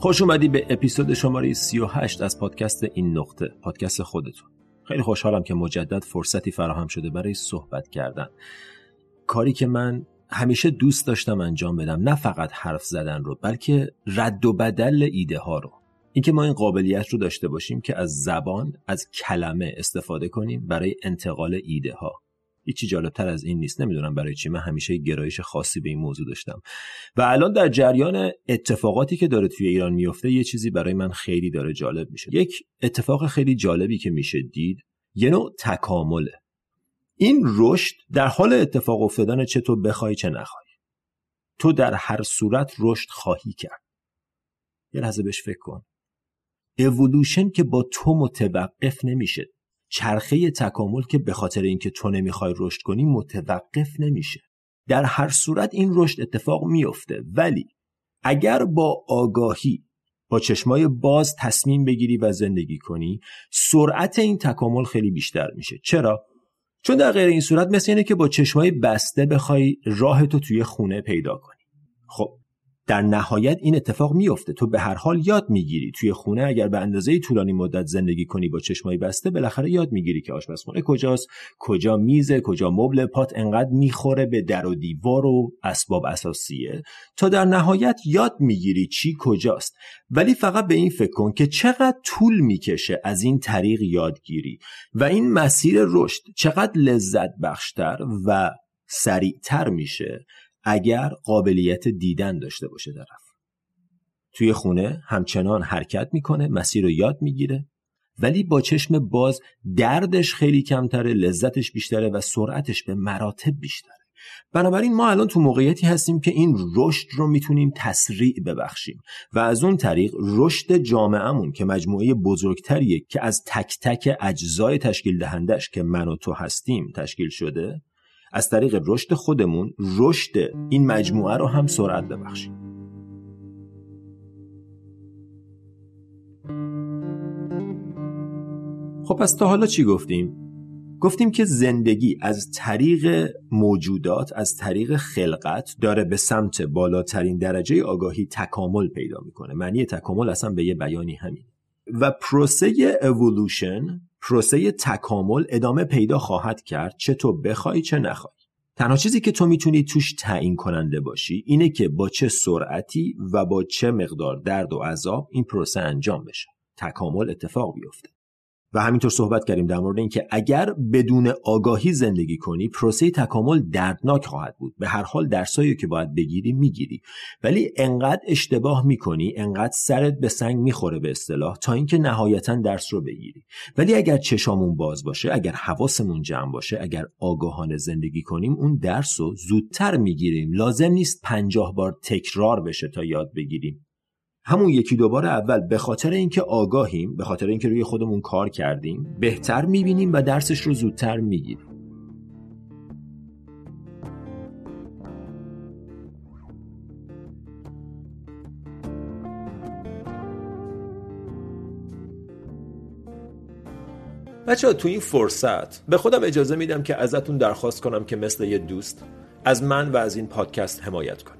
خوش اومدی به اپیزود شماره 38 از پادکست این نقطه پادکست خودتون. خیلی خوشحالم که مجدد فرصتی فراهم شده برای صحبت کردن. کاری که من همیشه دوست داشتم انجام بدم نه فقط حرف زدن رو بلکه رد و بدل ایده ها رو. اینکه ما این قابلیت رو داشته باشیم که از زبان از کلمه استفاده کنیم برای انتقال ایده ها هیچی جالبتر از این نیست. نمی‌دونم برای چی. من همیشه گرایش خاصی به این موضوع داشتم. و الان در جریان اتفاقاتی که داره توی ایران میفته یه چیزی برای من خیلی داره جالب میشه. یک اتفاق خیلی جالبی که میشه دید یه نوع تکامله. این رشد در حال اتفاق افتادن چه تو بخوای چه نخوای. تو در هر صورت رشد خواهی کرد. یه لحظه بهش فکر کن. اولوشن که با تو متوقف نمیشه. چرخه تکامل که به خاطر اینکه تو نمی‌خوای رشد کنی متوقف نمیشه. در هر صورت این رشد اتفاق میفته ولی اگر با آگاهی با چشمای باز تصمیم بگیری و زندگی کنی سرعت این تکامل خیلی بیشتر میشه. چرا؟ چون در غیر این صورت مثل اینه که با چشمای بسته بخوای راه تو توی خونه پیدا کنی. خب در نهایت این اتفاق میفته تو به هر حال یاد می‌گیری. توی خونه اگر به اندازه طولانی مدت زندگی کنی با چشمای بسته بالاخره یاد می‌گیری که آشپزخونه کجاست کجا میزه کجا مبل پات انقدر می‌خوره به در و دیوار و اسباب اساسیه. تا در نهایت یاد می‌گیری چی کجاست. ولی فقط به این فکر کن که چقدر طول می‌کشه از این طریق یادگیری و این مسیر رشد چقدر لذت بخشتر و سریعتر میشه. اگر قابلیت دیدن داشته باشه طرف. توی خونه همچنان حرکت می‌کنه مسیر رو یاد می‌گیره ولی با چشم باز دردش خیلی کمتره لذتش بیشتره و سرعتش به مراتب بیشتره. بنابراین ما الان تو موقعیتی هستیم که این رشد رو می‌تونیم تسریع ببخشیم و از اون طریق رشد جامعهمون که مجموعه بزرگتریه که از تک تک اجزای تشکیل دهندش که من و تو هستیم تشکیل شده از طریق رشد خودمون رشد این مجموعه رو هم سرعت ببخشیم. خب پس تا حالا چی گفتیم؟ گفتیم که زندگی از طریق موجودات از طریق خلقت داره به سمت بالاترین درجه آگاهی تکامل پیدا می‌کنه. معنی تکامل اصلا به یه بیانی همین و پروسه اولوشن پروسه تکامل ادامه پیدا خواهد کرد چه تو بخوای چه نخوای. تنها چیزی که تو می‌تونی توش تعیین کننده باشی اینه که با چه سرعتی و با چه مقدار درد و عذاب این پروسه انجام بشه. تکامل اتفاق بیفته. و همینطور صحبت کردیم در مورد اینکه اگر بدون آگاهی زندگی کنی پروسه تکامل دردناک خواهد بود. به هر حال درسایی که باید بگیری می‌گیری. ولی انقدر اشتباه می‌کنی انقدر سرت به سنگ می‌خوره به اصطلاح تا اینکه نهایتا درس رو بگیری. ولی اگر چشامون باز باشه اگر حواسمون جمع باشه اگر آگاهانه زندگی کنیم اون درس رو زودتر می‌گیریم. لازم نیست پنجاه بار تکرار بشه تا یاد بگیریم. همون یکی دوباره اول به خاطر اینکه آگاهیم به خاطر اینکه روی خودمون کار کردیم بهتر می‌بینیم و درسش رو زودتر می‌گیریم. بچه تو این فرصت به خودم اجازه میدم که ازتون درخواست کنم که مثل یه دوست از من و از این پادکست حمایت کنید.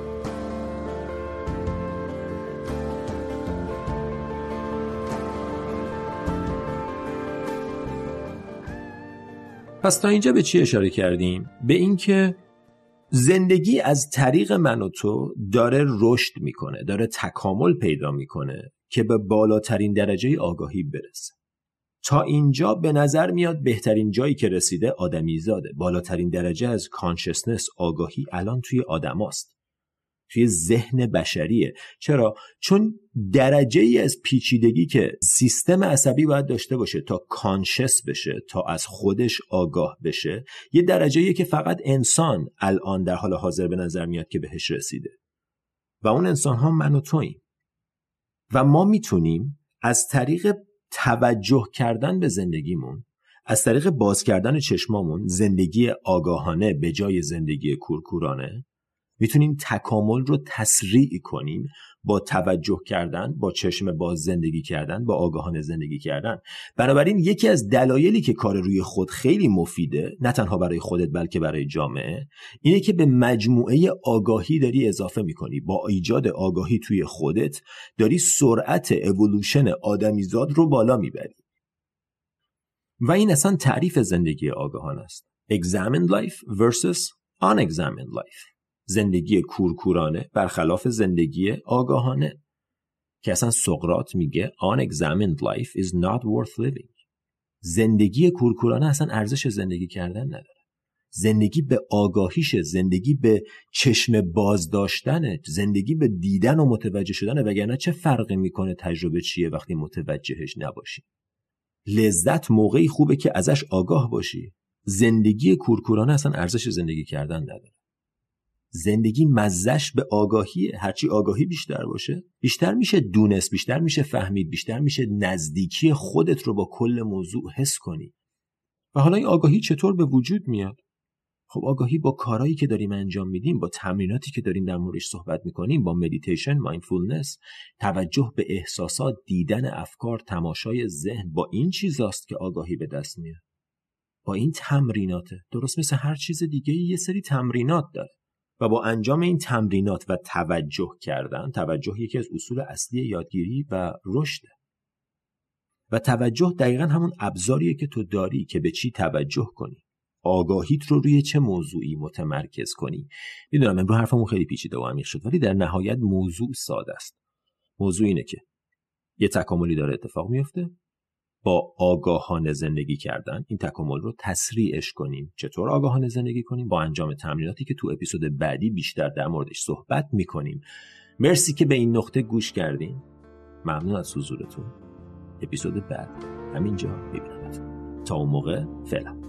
پس تا اینجا به چی اشاره کردیم؟ به اینکه زندگی از طریق من و تو داره رشد می‌کنه داره تکامل پیدا می‌کنه که به بالاترین درجه آگاهی برسه. تا اینجا به نظر میاد بهترین جایی که رسیده آدمیزاده. بالاترین درجه از کانشسنس آگاهی الان توی آدماست. توی ذهن بشریه. چرا؟ چون درجه ای از پیچیدگی که سیستم عصبی باید داشته باشه تا کانشس بشه تا از خودش آگاه بشه یه درجه که فقط انسان الان در حال حاضر به نظر میاد که بهش رسیده. و اون انسان ها من و توییم. و ما می‌تونیم از طریق توجه کردن به زندگیمون از طریق باز کردن چشمامون زندگی آگاهانه به جای زندگی کورکورانه می‌تونیم تکامل رو تسریع کنیم با توجه کردن با چشم باز زندگی کردن با آگاهانه زندگی کردن. بنابراین یکی از دلایلی که کار روی خود خیلی مفیده نه تنها برای خودت بلکه برای جامعه اینه که به مجموعه آگاهی داری اضافه می‌کنی. با ایجاد آگاهی توی خودت داری سرعت اولوشن آدمیزاد رو بالا می‌بری. و این اصلا تعریف زندگی آگاهانه است. Examined life versus unexamined life. زندگی کورکورانه برخلاف زندگی آگاهانه. که اصلا سقرات میگه unexamined life is not worth living. زندگی کورکورانه اصلا ارزش زندگی کردن نداره. زندگی به آگاهیشه زندگی به چشم باز داشتنه زندگی به دیدن و متوجه شدنه وگرنه چه فرقی می‌کنه تجربه چیه وقتی متوجهش نباشی؟ لذت موقعی خوبه که ازش آگاه باشی. زندگی کورکورانه اصلا ارزش زندگی کردن نداره. زندگی مزش به آگاهیه. هرچی آگاهی بیشتر باشه. بیشتر میشه دونست بیشتر میشه فهمید بیشتر میشه نزدیکی خودت رو با کل موضوع حس کنی. و حالا این آگاهی چطور به وجود میاد؟ خب آگاهی با کارهایی که داریم انجام میدیم با تمریناتی که داریم در موردش صحبت می‌کنیم با مدیتیشن mindfulness توجه به احساسات دیدن افکار تماشای ذهن با این چیزاست که آگاهی به دست میاد. با این تمریناته. درست مثل هر چیز دیگه یه سری تمرینات داره. و با انجام این تمرینات و توجه کردن توجه یکی از اصول اصلی یادگیری و رشده و توجه دقیقا همون ابزاریه که تو داری که به چی توجه کنی. آگاهیت رو روی چه موضوعی متمرکز کنی؟ می‌دونم امروز حرفمون خیلی پیچیده و عمیق شد ولی در نهایت موضوع ساده است. موضوع اینه که یه تکاملی داره اتفاق میفته با آگاهانه زندگی کردن. این تکامل رو تسریعش کنیم. چطور آگاهانه زندگی کنیم؟ با انجام تمریناتی که تو اپیزود بعدی بیشتر در موردش صحبت می‌کنیم. مرسی که به این نقطه گوش کردین. ممنون از حضورتون. اپیزود بعد. همینجا ببینمتون تا اون موقع فعلا.